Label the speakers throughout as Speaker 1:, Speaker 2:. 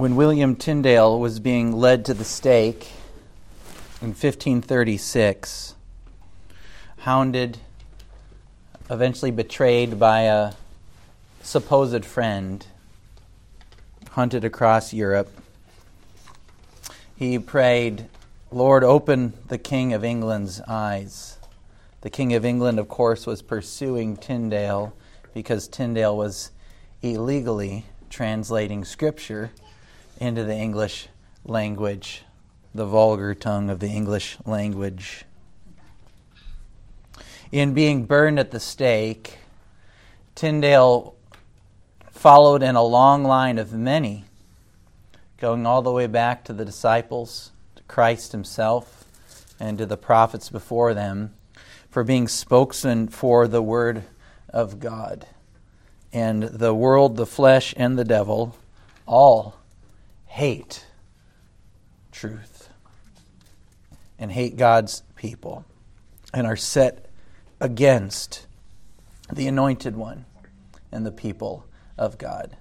Speaker 1: when William Tyndale was being led to the stake in 1536, hounded, eventually betrayed by a supposed friend, hunted across Europe, he prayed, Lord, open the King of England's eyes. The King of England, of course, was pursuing Tyndale because Tyndale was illegally translating Scripture into the English language, the vulgar tongue of the English language. In being burned at the stake, Tyndale followed in a long line of many, going all the way back to the disciples, to Christ himself, and to the prophets before them, for being spokesman for the Word of God. And the world, the flesh, and the devil all hate truth and hate God's people and are set against the anointed one and the people of God.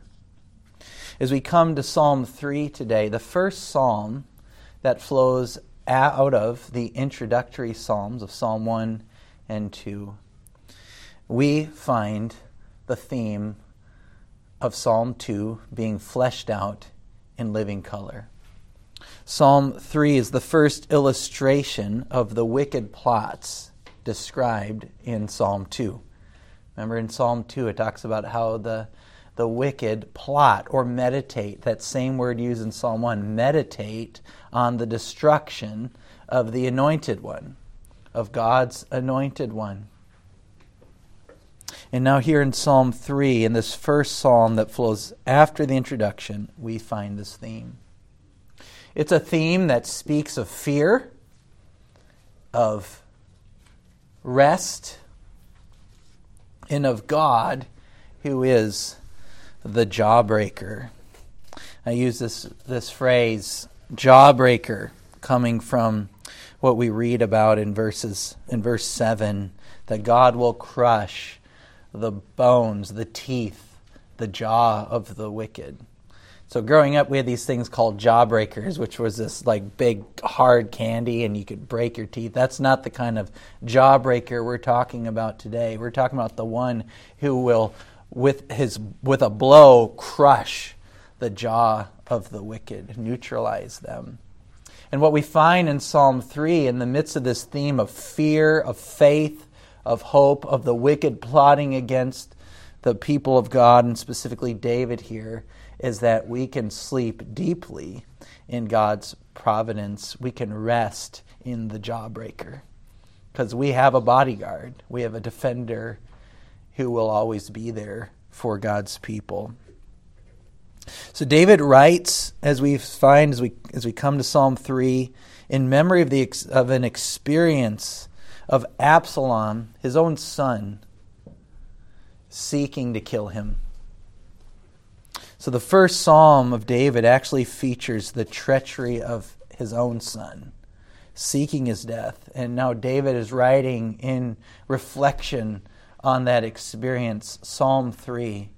Speaker 1: As we come to Psalm 3 today, the first psalm that flows out of the introductory psalms of Psalm 1 and 2, we find the theme of Psalm 2 being fleshed out in living color. Psalm 3 is the first illustration of the wicked plots described in Psalm 2. Remember in Psalm 2, it talks about how the, the wicked plot or meditate, that same word used in Psalm 1, meditate on the destruction of the anointed one, of God's anointed one. And now, here in Psalm 3, in this first psalm that flows after the introduction, we find this theme. It's a theme that speaks of fear, of rest, and of God who is the jawbreaker. I use this, this phrase, jawbreaker, coming from what we read about in verses in verse 7 that God will crush the bones, the teeth, the jaw of the wicked. So growing up, we had these things called jawbreakers, which was this like big hard candy, and you could break your teeth. That's not the kind of jawbreaker we're talking about today. We're talking about the one who will, with his with a blow, crush the jaw of the wicked, neutralize them. And what we find in Psalm three, in the midst of this theme of fear, of faith, of hope of the wicked plotting against the people of God, and specifically David here, is that we can sleep deeply in God's providence. We can rest in the jawbreaker because we have a bodyguard, we have a defender who will always be there for God's people. So David writes, as we find as we as we come to Psalm three, in memory of the of an experience of Absalom, his own son, seeking to kill him. So the first psalm of David actually features the treachery of his own son, seeking his death. And now David is writing in reflection on that experience, Psalm 3.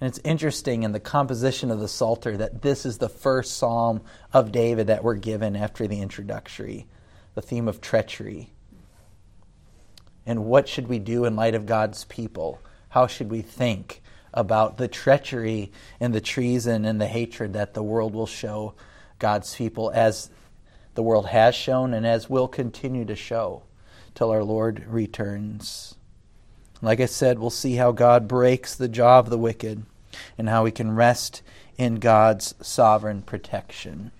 Speaker 1: And it's interesting in the composition of the Psalter that this is the first psalm of David that we're given after the introductory, the theme of treachery. And what should we do in light of God's people? How should we think about the treachery and the treason and the hatred that the world will show God's people as the world has shown and as will continue to show till our Lord returns? Like I said, we'll see how God breaks the jaw of the wicked and how we can rest in God's sovereign protection.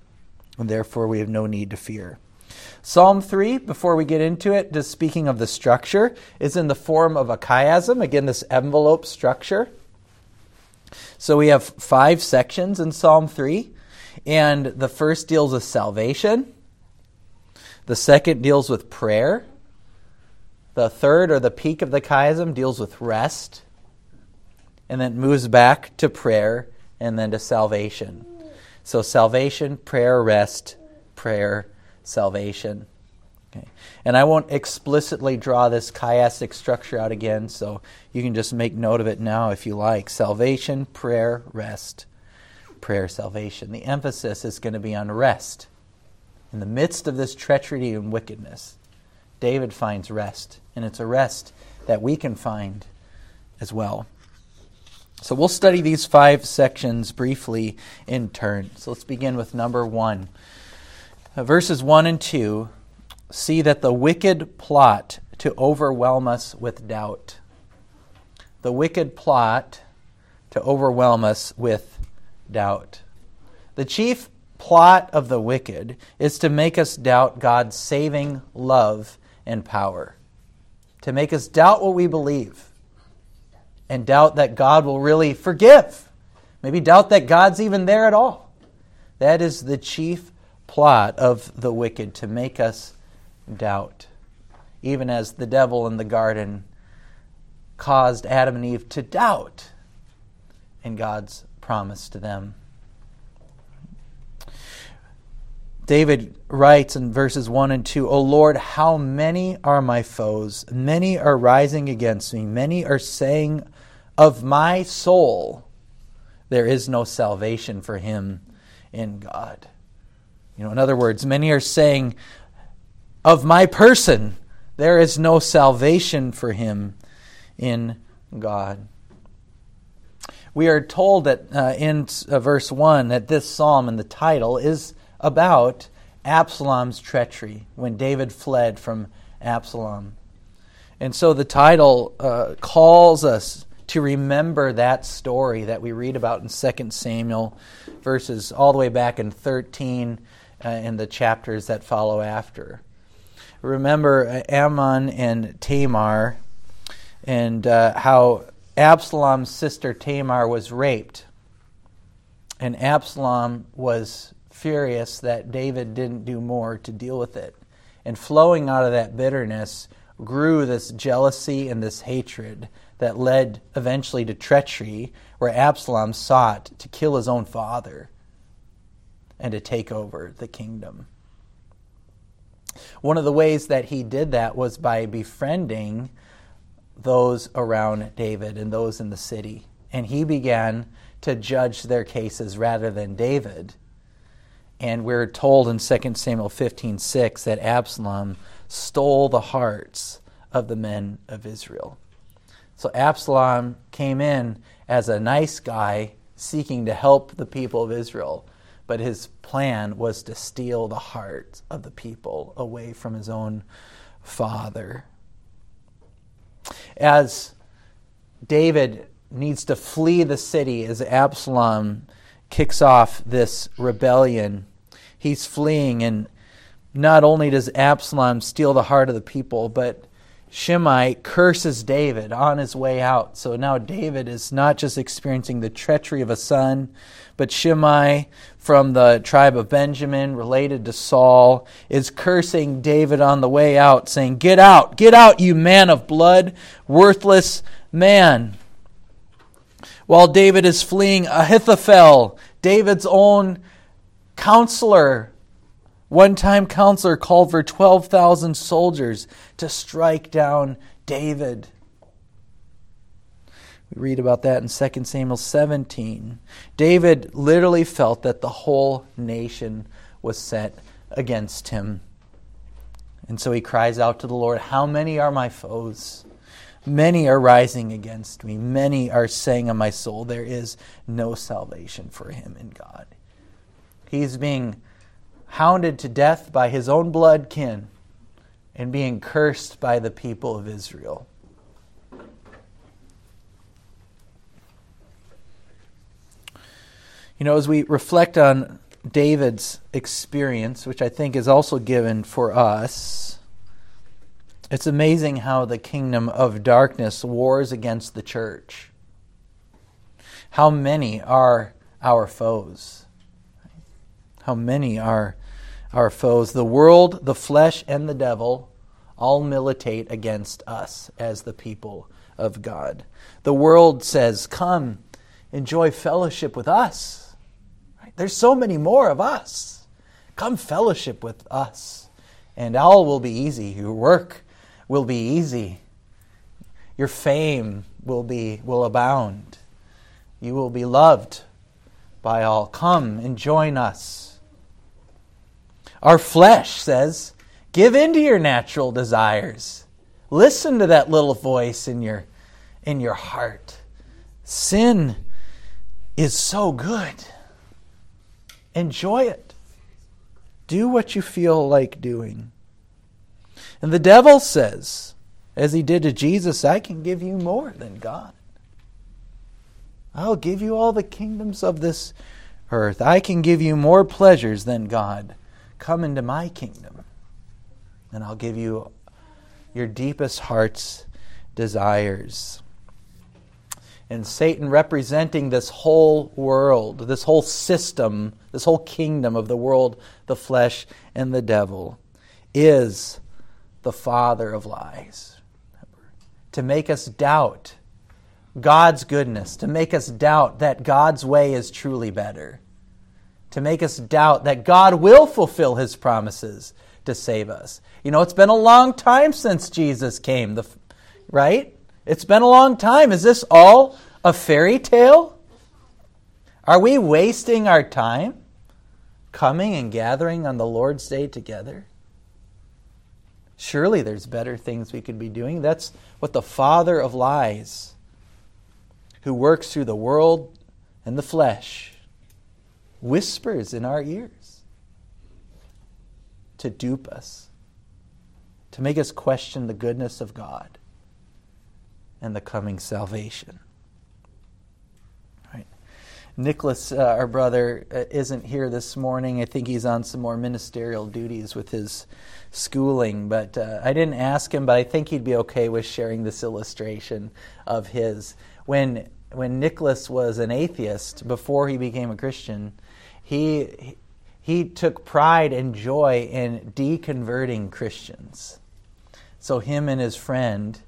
Speaker 1: And therefore, we have no need to fear. Psalm 3, before we get into it, just speaking of the structure, is in the form of a chiasm, again, this envelope structure. So we have five sections in Psalm 3, and the first deals with salvation, the second deals with prayer, the third, or the peak of the chiasm, deals with rest, and then moves back to prayer and then to salvation. So salvation, prayer, rest, prayer, salvation. Okay. And I won't explicitly draw this chiastic structure out again, so you can just make note of it now if you like. Salvation, prayer, rest, prayer salvation. The emphasis is going to be on rest. In the midst of this treachery and wickedness, David finds rest, and it's a rest that we can find as well. So we'll study these five sections briefly in turn. So let's begin with number one. Verses 1 and 2 see that the wicked plot to overwhelm us with doubt. The wicked plot to overwhelm us with doubt. The chief plot of the wicked is to make us doubt God's saving love and power, to make us doubt what we believe and doubt that God will really forgive. Maybe doubt that God's even there at all. That is the chief plot of the wicked to make us doubt. Even as the devil in the garden caused Adam and Eve to doubt in God's promise to them. David writes in verses 1 and 2 O Lord, how many are my foes? Many are rising against me. Many are saying of my soul, there is no salvation for him in God. You know, in other words, many are saying, of my person, there is no salvation for him in God. We are told that uh, in uh, verse 1 that this psalm and the title is about Absalom's treachery when David fled from Absalom. And so the title uh, calls us to remember that story that we read about in 2 Samuel, verses all the way back in 13 uh, in the chapters that follow after. Remember uh, Amnon and Tamar and uh, how Absalom's sister Tamar was raped. And Absalom was furious that David didn't do more to deal with it. And flowing out of that bitterness grew this jealousy and this hatred that led eventually to treachery, where Absalom sought to kill his own father and to take over the kingdom. One of the ways that he did that was by befriending those around David and those in the city. And he began to judge their cases rather than David. And we're told in 2 Samuel 15 6 that Absalom stole the hearts of the men of Israel. So Absalom came in as a nice guy seeking to help the people of Israel, but his plan was to steal the hearts of the people away from his own father. As David needs to flee the city as Absalom kicks off this rebellion, he's fleeing, and not only does Absalom steal the heart of the people, but Shimei curses David on his way out. So now David is not just experiencing the treachery of a son, but Shimei from the tribe of Benjamin, related to Saul, is cursing David on the way out, saying, Get out, get out, you man of blood, worthless man. While David is fleeing, Ahithophel, David's own counselor, one time counselor called for 12,000 soldiers to strike down David. We read about that in 2 Samuel 17. David literally felt that the whole nation was set against him. And so he cries out to the Lord, How many are my foes? Many are rising against me. Many are saying of my soul, There is no salvation for him in God. He's being hounded to death by his own blood kin, and being cursed by the people of Israel. You know, as we reflect on David's experience, which I think is also given for us, it's amazing how the kingdom of darkness wars against the church. How many are our foes? How many are our foes? The world, the flesh, and the devil all militate against us as the people of God. The world says, Come, enjoy fellowship with us. There's so many more of us. Come fellowship with us, and all will be easy. Your work will be easy. Your fame will be will abound. You will be loved by all. Come and join us. Our flesh says, Give in to your natural desires. Listen to that little voice in your, in your heart. Sin is so good. Enjoy it. Do what you feel like doing. And the devil says, as he did to Jesus, I can give you more than God. I'll give you all the kingdoms of this earth. I can give you more pleasures than God. Come into my kingdom, and I'll give you your deepest heart's desires. And Satan, representing this whole world, this whole system, this whole kingdom of the world, the flesh, and the devil, is the father of lies. To make us doubt God's goodness, to make us doubt that God's way is truly better, to make us doubt that God will fulfill his promises to save us. You know, it's been a long time since Jesus came, the, right? It's been a long time. Is this all a fairy tale? Are we wasting our time coming and gathering on the Lord's Day together? Surely there's better things we could be doing. That's what the father of lies who works through the world and the flesh, whispers in our ears to dupe us, to make us question the goodness of God and the coming salvation. Nicholas, uh, our brother, uh, isn't here this morning. I think he's on some more ministerial duties with his schooling, but uh, I didn't ask him, but I think he'd be okay with sharing this illustration of his when when Nicholas was an atheist before he became a Christian, he he took pride and joy in deconverting Christians. So him and his friend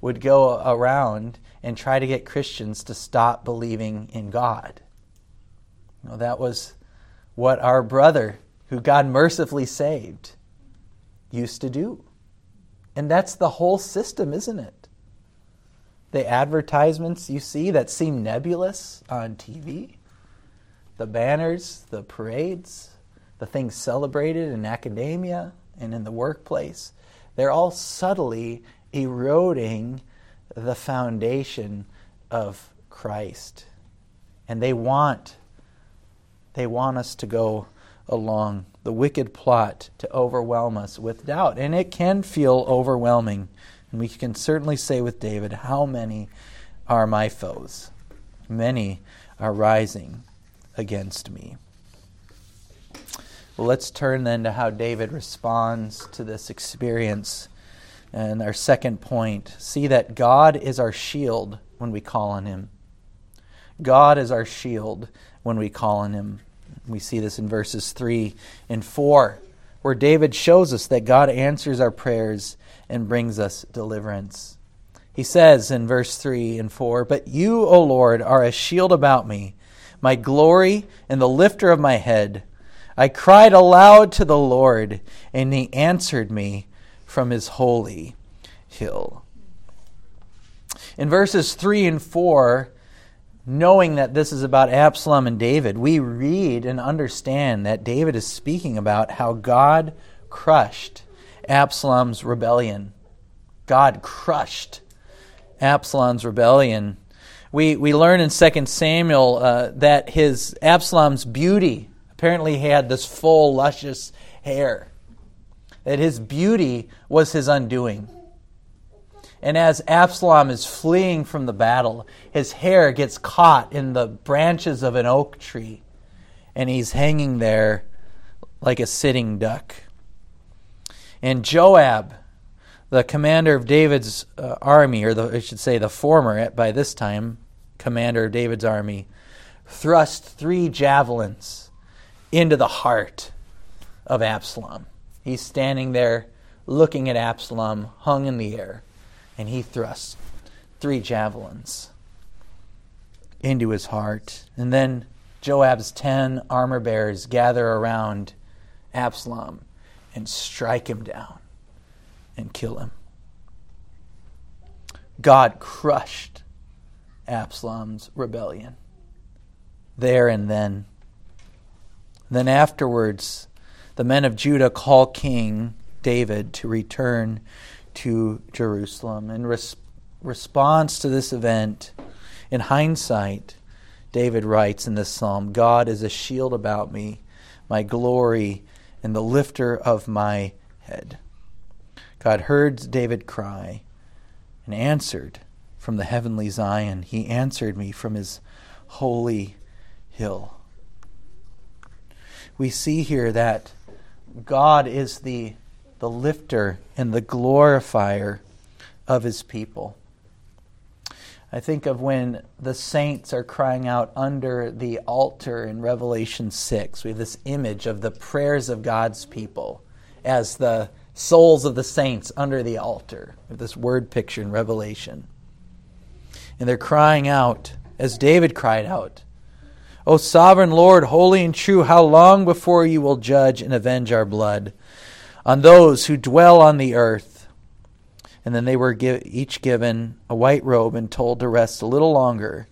Speaker 1: would go around and try to get Christians to stop believing in God. You know, that was what our brother, who God mercifully saved, used to do. And that's the whole system, isn't it? the advertisements you see that seem nebulous on TV, the banners, the parades, the things celebrated in academia and in the workplace, they're all subtly eroding the foundation of Christ. And they want they want us to go along the wicked plot to overwhelm us with doubt. And it can feel overwhelming and we can certainly say with David, How many are my foes? Many are rising against me. Well, let's turn then to how David responds to this experience. And our second point see that God is our shield when we call on Him. God is our shield when we call on Him. We see this in verses 3 and 4, where David shows us that God answers our prayers and brings us deliverance. He says in verse 3 and 4 But you, O Lord, are a shield about me, my glory and the lifter of my head. I cried aloud to the Lord, and he answered me from his holy hill. In verses 3 and 4, knowing that this is about Absalom and David, we read and understand that David is speaking about how God crushed Absalom's rebellion. God crushed Absalom's rebellion. We, we learn in 2 Samuel uh, that his Absalom's beauty apparently had this full, luscious hair. That his beauty was his undoing. And as Absalom is fleeing from the battle, his hair gets caught in the branches of an oak tree, and he's hanging there like a sitting duck. And Joab, the commander of David's uh, army, or the, I should say the former by this time commander of David's army, thrust three javelins into the heart of Absalom. He's standing there looking at Absalom hung in the air, and he thrusts three javelins into his heart. And then Joab's ten armor bearers gather around Absalom and strike him down and kill him. God crushed Absalom's rebellion. there and then. Then afterwards, the men of Judah call King David to return to Jerusalem. In res- response to this event, in hindsight, David writes in this psalm God is a shield about me, my glory, and the lifter of my head. God heard David cry and answered from the heavenly Zion. He answered me from his holy hill. We see here that God is the, the lifter and the glorifier of his people. I think of when the saints are crying out under the altar in Revelation 6. We have this image of the prayers of God's people as the souls of the saints under the altar. This word picture in Revelation. And they're crying out, as David cried out, O sovereign Lord, holy and true, how long before you will judge and avenge our blood on those who dwell on the earth? And then they were give, each given a white robe and told to rest a little longer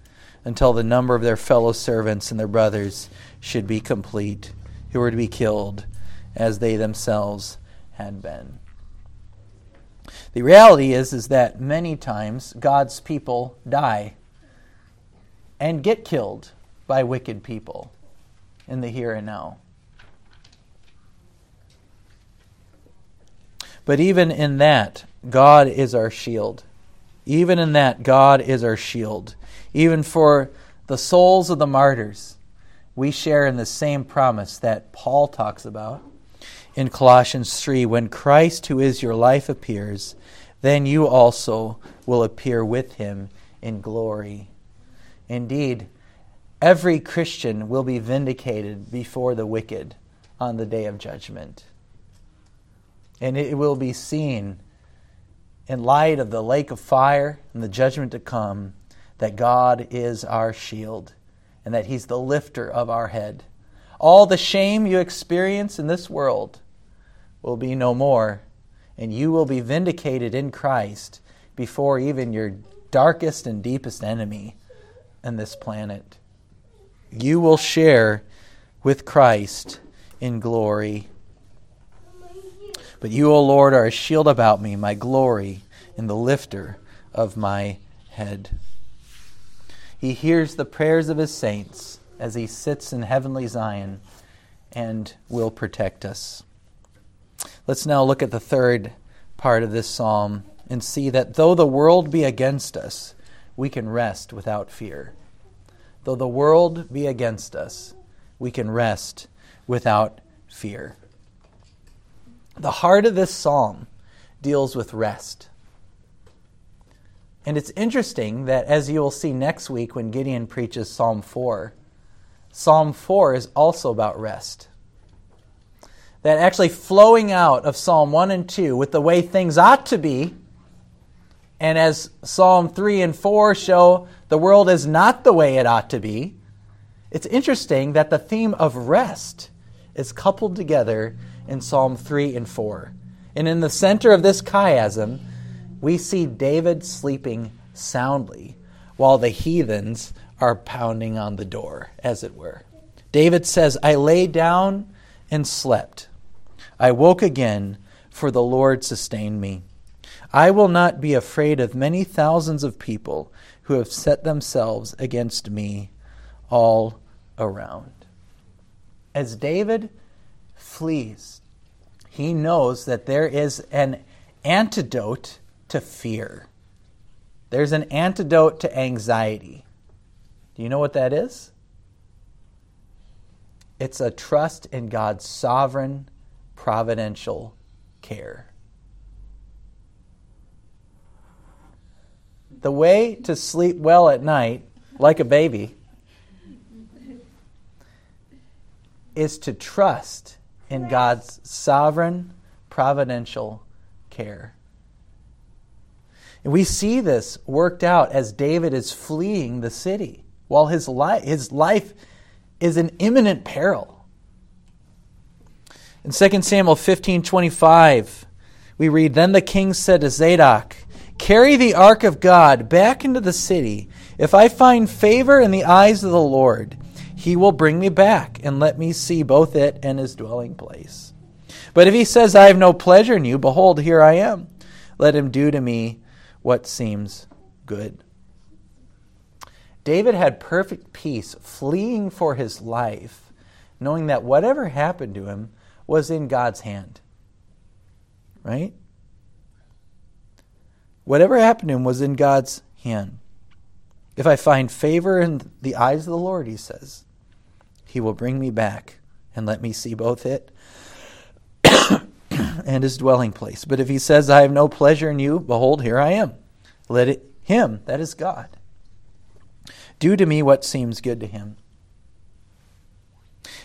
Speaker 1: until the number of their fellow servants and their brothers should be complete, who were to be killed as they themselves had been. The reality is, is that many times God's people die and get killed by wicked people in the here and now. But even in that, God is our shield. Even in that, God is our shield. Even for the souls of the martyrs, we share in the same promise that Paul talks about in Colossians 3 when Christ, who is your life, appears, then you also will appear with him in glory. Indeed, every Christian will be vindicated before the wicked on the day of judgment. And it will be seen in light of the lake of fire and the judgment to come, that God is our shield and that He's the lifter of our head. All the shame you experience in this world will be no more, and you will be vindicated in Christ before even your darkest and deepest enemy in this planet. You will share with Christ in glory. But you, O Lord, are a shield about me, my glory, and the lifter of my head. He hears the prayers of his saints as he sits in heavenly Zion and will protect us. Let's now look at the third part of this psalm and see that though the world be against us, we can rest without fear. Though the world be against us, we can rest without fear. The heart of this psalm deals with rest. And it's interesting that, as you will see next week when Gideon preaches Psalm 4, Psalm 4 is also about rest. That actually flowing out of Psalm 1 and 2 with the way things ought to be, and as Psalm 3 and 4 show the world is not the way it ought to be, it's interesting that the theme of rest is coupled together in Psalm 3 and 4. And in the center of this chiasm, we see David sleeping soundly while the heathens are pounding on the door, as it were. David says, I lay down and slept. I woke again, for the Lord sustained me. I will not be afraid of many thousands of people who have set themselves against me all around. As David flees he knows that there is an antidote to fear. There's an antidote to anxiety. Do you know what that is? It's a trust in God's sovereign, providential care. The way to sleep well at night, like a baby, is to trust in God's sovereign, providential care. And we see this worked out as David is fleeing the city while his, li- his life is in imminent peril. In 2 Samuel 15 25, we read Then the king said to Zadok, Carry the ark of God back into the city. If I find favor in the eyes of the Lord, he will bring me back and let me see both it and his dwelling place. But if he says, I have no pleasure in you, behold, here I am. Let him do to me what seems good. David had perfect peace, fleeing for his life, knowing that whatever happened to him was in God's hand. Right? Whatever happened to him was in God's hand. If I find favor in the eyes of the Lord, he says, he will bring me back and let me see both it and his dwelling place. But if he says, I have no pleasure in you, behold, here I am. Let it, him, that is God, do to me what seems good to him.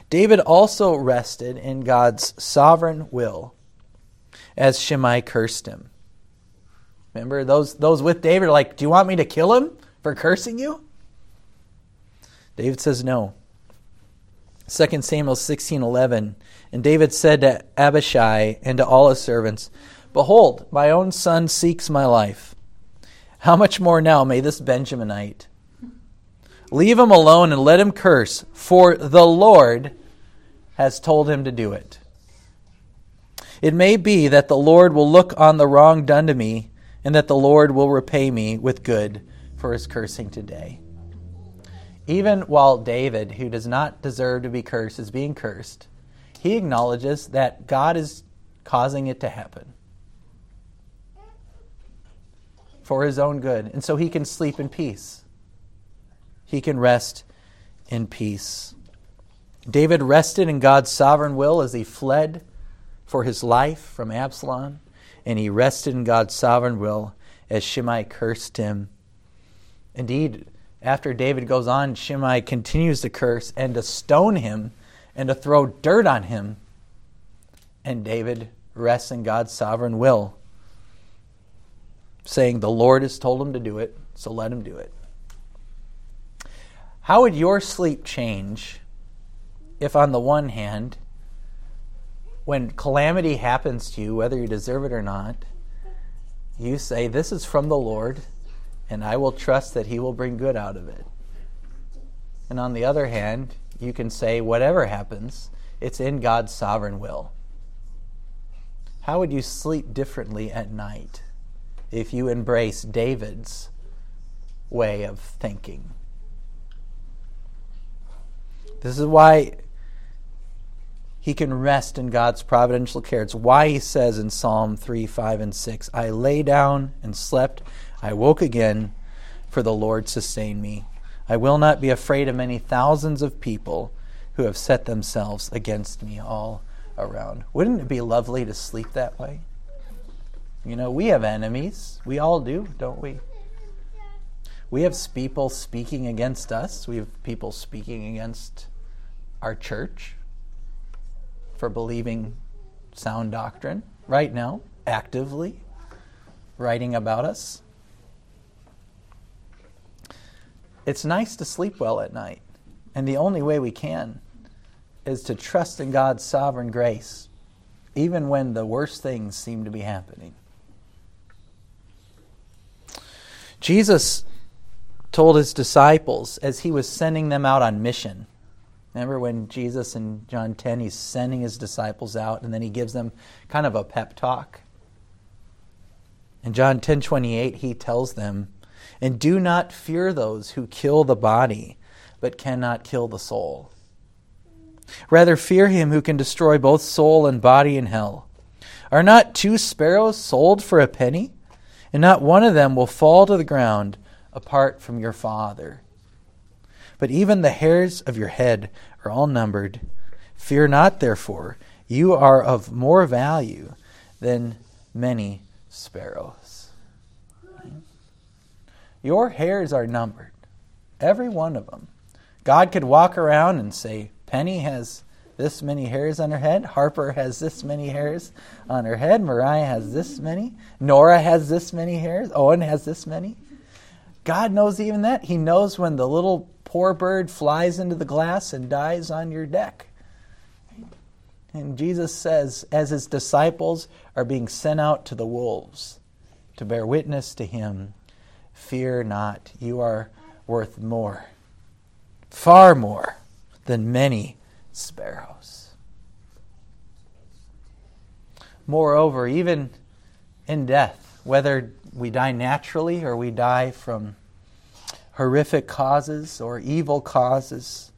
Speaker 1: David also rested in God's sovereign will as Shimei cursed him. Remember, those, those with David are like, Do you want me to kill him for cursing you? David says no. 2 Samuel 16:11 And David said to Abishai and to all his servants Behold my own son seeks my life. How much more now may this Benjaminite? Leave him alone and let him curse for the Lord has told him to do it. It may be that the Lord will look on the wrong done to me and that the Lord will repay me with good for his cursing today even while David, who does not deserve to be cursed, is being cursed, he acknowledges that God is causing it to happen for his own good. And so he can sleep in peace. He can rest in peace. David rested in God's sovereign will as he fled for his life from Absalom, and he rested in God's sovereign will as Shimei cursed him. Indeed, after David goes on, Shimei continues to curse and to stone him and to throw dirt on him. And David rests in God's sovereign will, saying, The Lord has told him to do it, so let him do it. How would your sleep change if, on the one hand, when calamity happens to you, whether you deserve it or not, you say, This is from the Lord and I will trust that He will bring good out of it. And on the other hand, you can say, whatever happens, it's in God's sovereign will. How would you sleep differently at night if you embrace David's way of thinking? This is why he can rest in God's providential care. It's why he says in Psalm 3, 5, and 6 I lay down and slept I woke again, for the Lord sustained me. I will not be afraid of many thousands of people who have set themselves against me all around. Wouldn't it be lovely to sleep that way? You know, we have enemies. We all do, don't we? We have people speaking against us. We have people speaking against our church for believing sound doctrine right now, actively writing about us. It's nice to sleep well at night. And the only way we can is to trust in God's sovereign grace, even when the worst things seem to be happening. Jesus told his disciples as he was sending them out on mission. Remember when Jesus in John 10, he's sending his disciples out and then he gives them kind of a pep talk. In John 10 28, he tells them, and do not fear those who kill the body, but cannot kill the soul. Rather, fear him who can destroy both soul and body in hell. Are not two sparrows sold for a penny? And not one of them will fall to the ground apart from your Father. But even the hairs of your head are all numbered. Fear not, therefore, you are of more value than many sparrows. Your hairs are numbered, every one of them. God could walk around and say, Penny has this many hairs on her head. Harper has this many hairs on her head. Mariah has this many. Nora has this many hairs. Owen has this many. God knows even that. He knows when the little poor bird flies into the glass and dies on your deck. And Jesus says, as his disciples are being sent out to the wolves to bear witness to him, Fear not, you are worth more, far more than many sparrows. Moreover, even in death, whether we die naturally or we die from horrific causes or evil causes,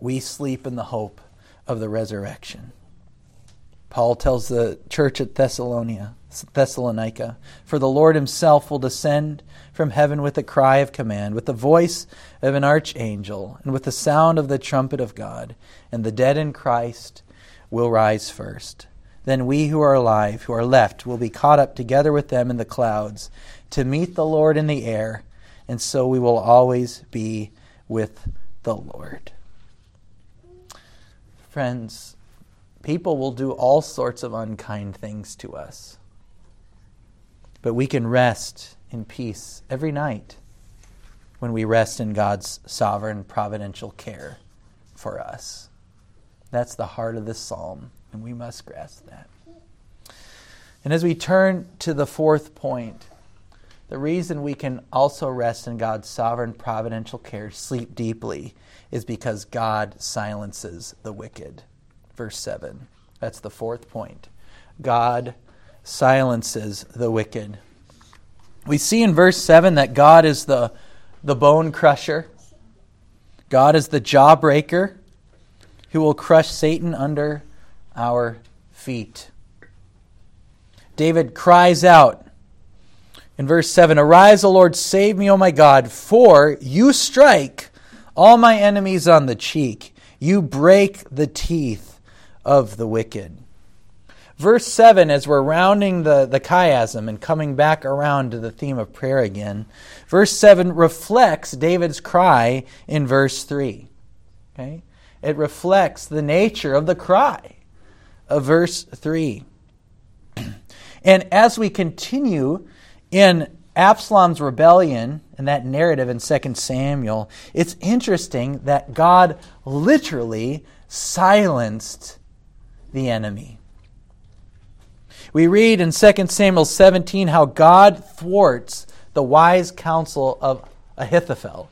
Speaker 1: we sleep in the hope of the resurrection. Paul tells the church at Thessalonica, Thessalonica, For the Lord himself will descend from heaven with a cry of command, with the voice of an archangel, and with the sound of the trumpet of God, and the dead in Christ will rise first. Then we who are alive, who are left, will be caught up together with them in the clouds to meet the Lord in the air, and so we will always be with the Lord. Friends, people will do all sorts of unkind things to us. But we can rest in peace every night when we rest in God's sovereign providential care for us. That's the heart of this psalm, and we must grasp that. And as we turn to the fourth point, the reason we can also rest in God's sovereign providential care, sleep deeply, is because God silences the wicked. Verse 7. That's the fourth point. God silences the wicked. We see in verse 7 that God is the, the bone crusher, God is the jawbreaker who will crush Satan under our feet. David cries out in verse 7 Arise, O Lord, save me, O my God, for you strike all my enemies on the cheek, you break the teeth of the wicked. Verse 7, as we're rounding the, the chiasm and coming back around to the theme of prayer again, verse 7 reflects David's cry in verse 3. Okay? It reflects the nature of the cry of verse 3. and as we continue in Absalom's rebellion and that narrative in 2 Samuel, it's interesting that God literally silenced the enemy. We read in 2 Samuel 17 how God thwarts the wise counsel of Ahithophel.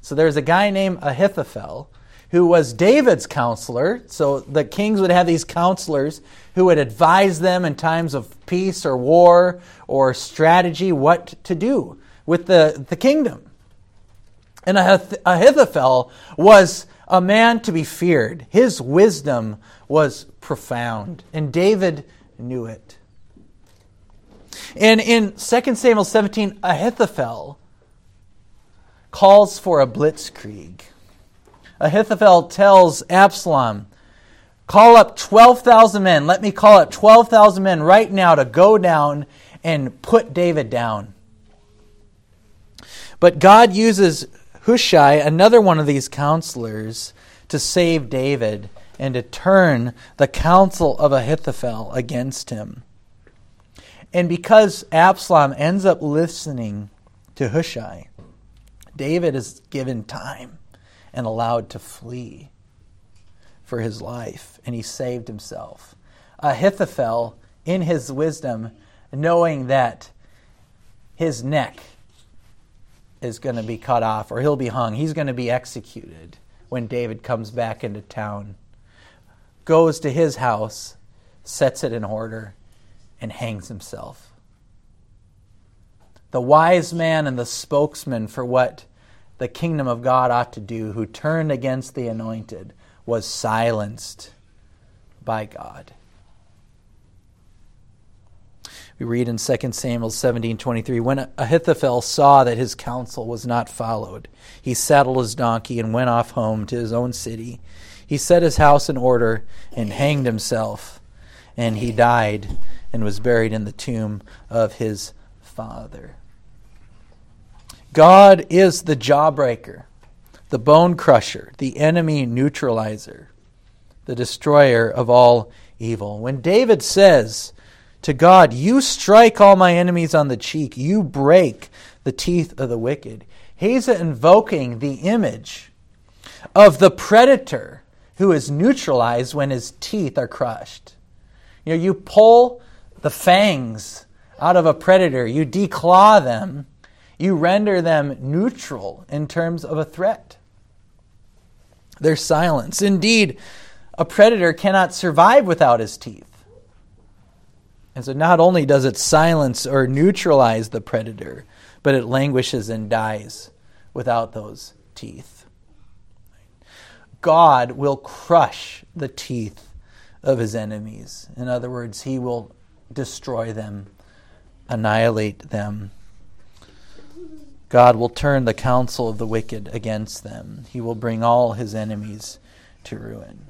Speaker 1: So there's a guy named Ahithophel who was David's counselor. So the kings would have these counselors who would advise them in times of peace or war or strategy what to do with the, the kingdom. And Ahithophel was a man to be feared. His wisdom was profound, and David knew it. And in 2 Samuel 17, Ahithophel calls for a blitzkrieg. Ahithophel tells Absalom, Call up 12,000 men. Let me call up 12,000 men right now to go down and put David down. But God uses Hushai, another one of these counselors, to save David and to turn the counsel of Ahithophel against him. And because Absalom ends up listening to Hushai, David is given time and allowed to flee for his life, and he saved himself. Ahithophel, in his wisdom, knowing that his neck is going to be cut off or he'll be hung, he's going to be executed when David comes back into town, goes to his house, sets it in order, and hangs himself. The wise man and the spokesman for what the kingdom of God ought to do, who turned against the anointed, was silenced by God. We read in 2 Samuel 17:23 when Ahithophel saw that his counsel was not followed he saddled his donkey and went off home to his own city he set his house in order and hanged himself and he died and was buried in the tomb of his father God is the jawbreaker the bone crusher, the enemy neutralizer, the destroyer of all evil. When David says to God, You strike all my enemies on the cheek, you break the teeth of the wicked, he's invoking the image of the predator who is neutralized when his teeth are crushed. You know, you pull the fangs out of a predator, you declaw them, you render them neutral in terms of a threat. their silence. Indeed, a predator cannot survive without his teeth. And so not only does it silence or neutralize the predator, but it languishes and dies without those teeth. God will crush the teeth of his enemies. In other words, he will destroy them, annihilate them. God will turn the counsel of the wicked against them. He will bring all his enemies to ruin.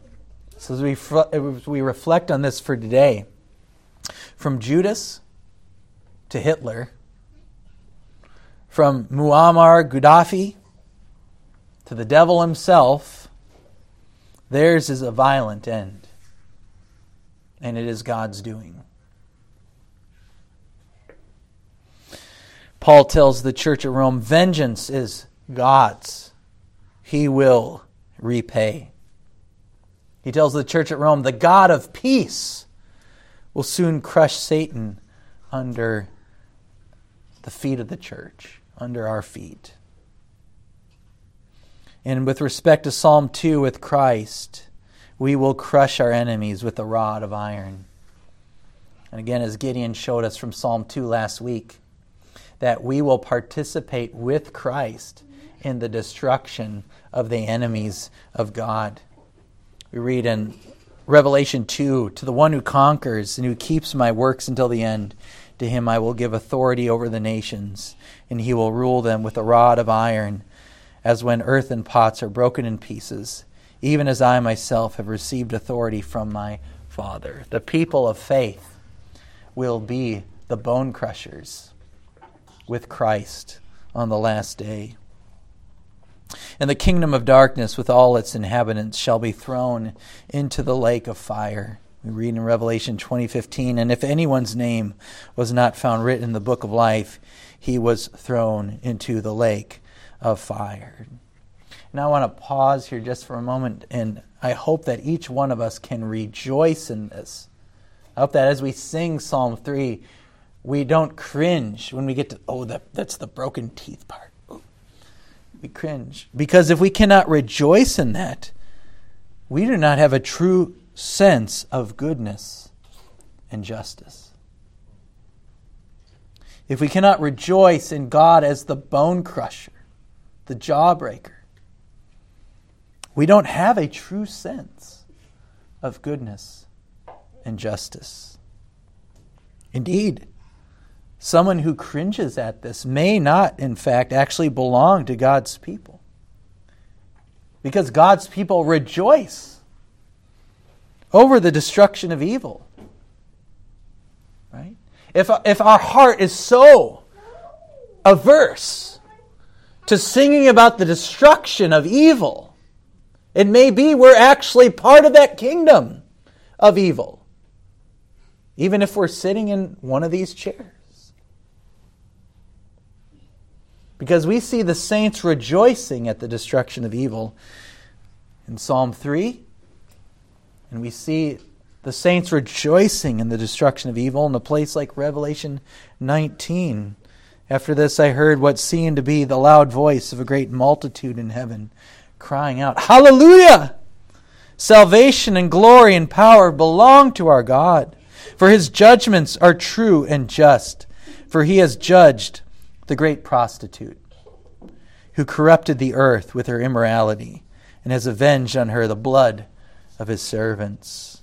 Speaker 1: So as we, as we reflect on this for today, from Judas to Hitler, from Muammar Gaddafi to the devil himself, theirs is a violent end, and it is God's doing. Paul tells the church at Rome, Vengeance is God's. He will repay. He tells the church at Rome, The God of peace will soon crush Satan under the feet of the church, under our feet. And with respect to Psalm 2 with Christ, we will crush our enemies with a rod of iron. And again, as Gideon showed us from Psalm 2 last week, that we will participate with Christ in the destruction of the enemies of God. We read in Revelation 2 To the one who conquers and who keeps my works until the end, to him I will give authority over the nations, and he will rule them with a rod of iron, as when earthen pots are broken in pieces, even as I myself have received authority from my Father. The people of faith will be the bone crushers with Christ on the last day. And the kingdom of darkness with all its inhabitants shall be thrown into the lake of fire. We read in Revelation 20:15, and if anyone's name was not found written in the book of life, he was thrown into the lake of fire. And I want to pause here just for a moment, and I hope that each one of us can rejoice in this. I hope that as we sing Psalm 3, we don't cringe when we get to, oh, that, that's the broken teeth part. We cringe. Because if we cannot rejoice in that, we do not have a true sense of goodness and justice. If we cannot rejoice in God as the bone crusher, the jawbreaker, we don't have a true sense of goodness and justice. Indeed, Someone who cringes at this may not, in fact, actually belong to God's people. Because God's people rejoice over the destruction of evil. Right? If, if our heart is so averse to singing about the destruction of evil, it may be we're actually part of that kingdom of evil, even if we're sitting in one of these chairs. because we see the saints rejoicing at the destruction of evil in Psalm 3, and we see the saints rejoicing in the destruction of evil in a place like Revelation 19. After this, I heard what seemed to be the loud voice of a great multitude in heaven, crying out, Hallelujah! Salvation and glory and power belong to our God, for his judgments are true and just, for he has judged the great prostitute, who corrupted the earth with her immorality and has avenged on her the blood of his servants.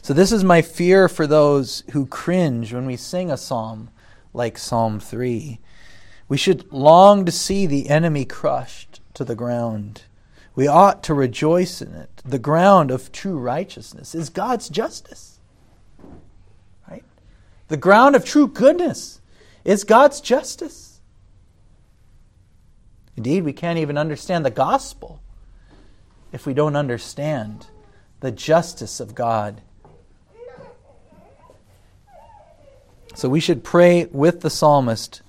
Speaker 1: So, this is my fear for those who cringe when we sing a psalm like Psalm 3. We should long to see the enemy crushed to the ground. We ought to rejoice in it. The ground of true righteousness is God's justice. Right? The ground of true goodness is God's justice. Indeed, we can't even understand the gospel if we don't understand the justice of God. So we should pray with the psalmist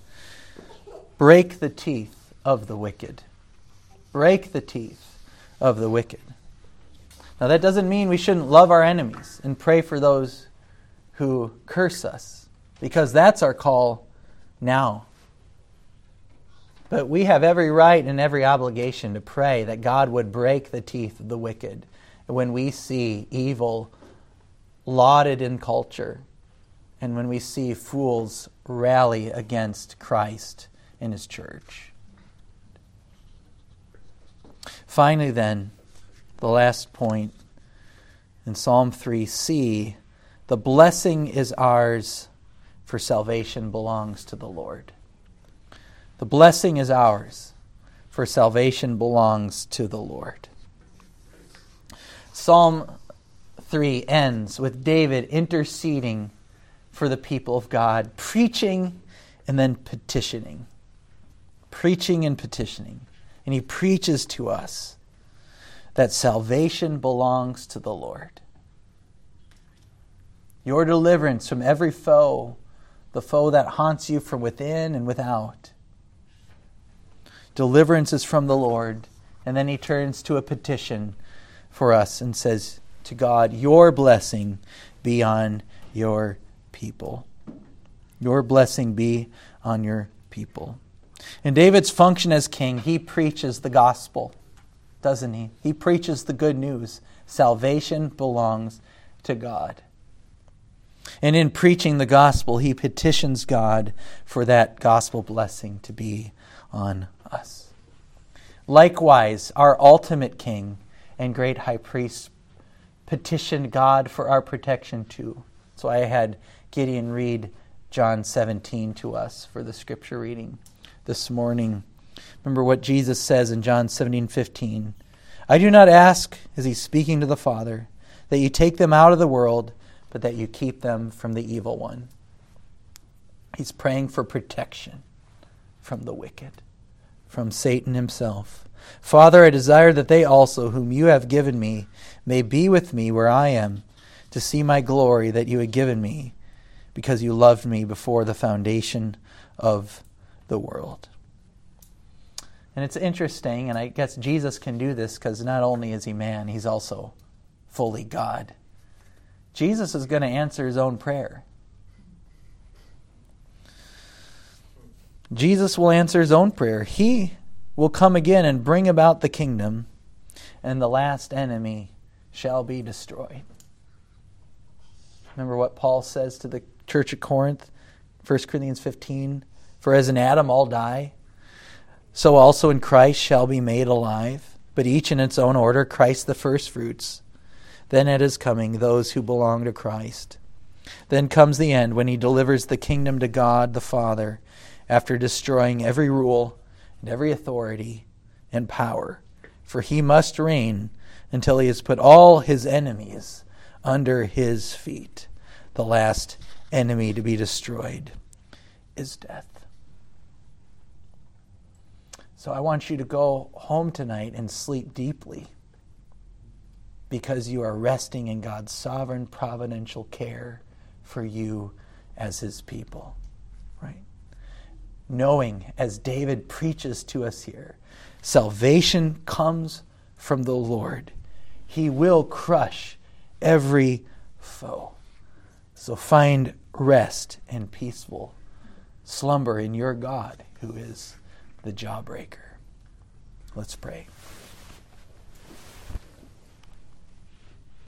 Speaker 1: break the teeth of the wicked. Break the teeth of the wicked. Now, that doesn't mean we shouldn't love our enemies and pray for those who curse us, because that's our call now. But we have every right and every obligation to pray that God would break the teeth of the wicked when we see evil lauded in culture and when we see fools rally against Christ and his church. Finally, then, the last point in Psalm 3c the blessing is ours, for salvation belongs to the Lord. The blessing is ours, for salvation belongs to the Lord. Psalm 3 ends with David interceding for the people of God, preaching and then petitioning. Preaching and petitioning. And he preaches to us that salvation belongs to the Lord. Your deliverance from every foe, the foe that haunts you from within and without. Deliverance is from the Lord. And then he turns to a petition for us and says to God, Your blessing be on your people. Your blessing be on your people. In David's function as king, he preaches the gospel, doesn't he? He preaches the good news. Salvation belongs to God. And in preaching the gospel, he petitions God for that gospel blessing to be on us. Likewise, our ultimate king and great high priest petitioned God for our protection too. So I had Gideon read John 17 to us for the scripture reading this morning. Remember what Jesus says in John 17 15. I do not ask, as he's speaking to the Father, that you take them out of the world, but that you keep them from the evil one. He's praying for protection from the wicked, from Satan himself. Father, I desire that they also, whom you have given me, may be with me where I am, to see my glory that you had given me, because you loved me before the foundation of the world. And it's interesting, and I guess Jesus can do this because not only is he man, he's also fully God. Jesus is going to answer his own prayer. Jesus will answer his own prayer. He will come again and bring about the kingdom, and the last enemy shall be destroyed. Remember what Paul says to the church at Corinth, 1 Corinthians 15 For as in Adam all die, so also in Christ shall be made alive, but each in its own order, Christ the firstfruits. Then at his coming, those who belong to Christ. Then comes the end when he delivers the kingdom to God the Father after destroying every rule and every authority and power. For he must reign until he has put all his enemies under his feet. The last enemy to be destroyed is death. So I want you to go home tonight and sleep deeply because you are resting in God's sovereign providential care for you as his people right? knowing, as David preaches to us here, salvation comes from the Lord. He will crush every foe. So find rest and peaceful slumber in your God, who is the jawbreaker. Let's pray.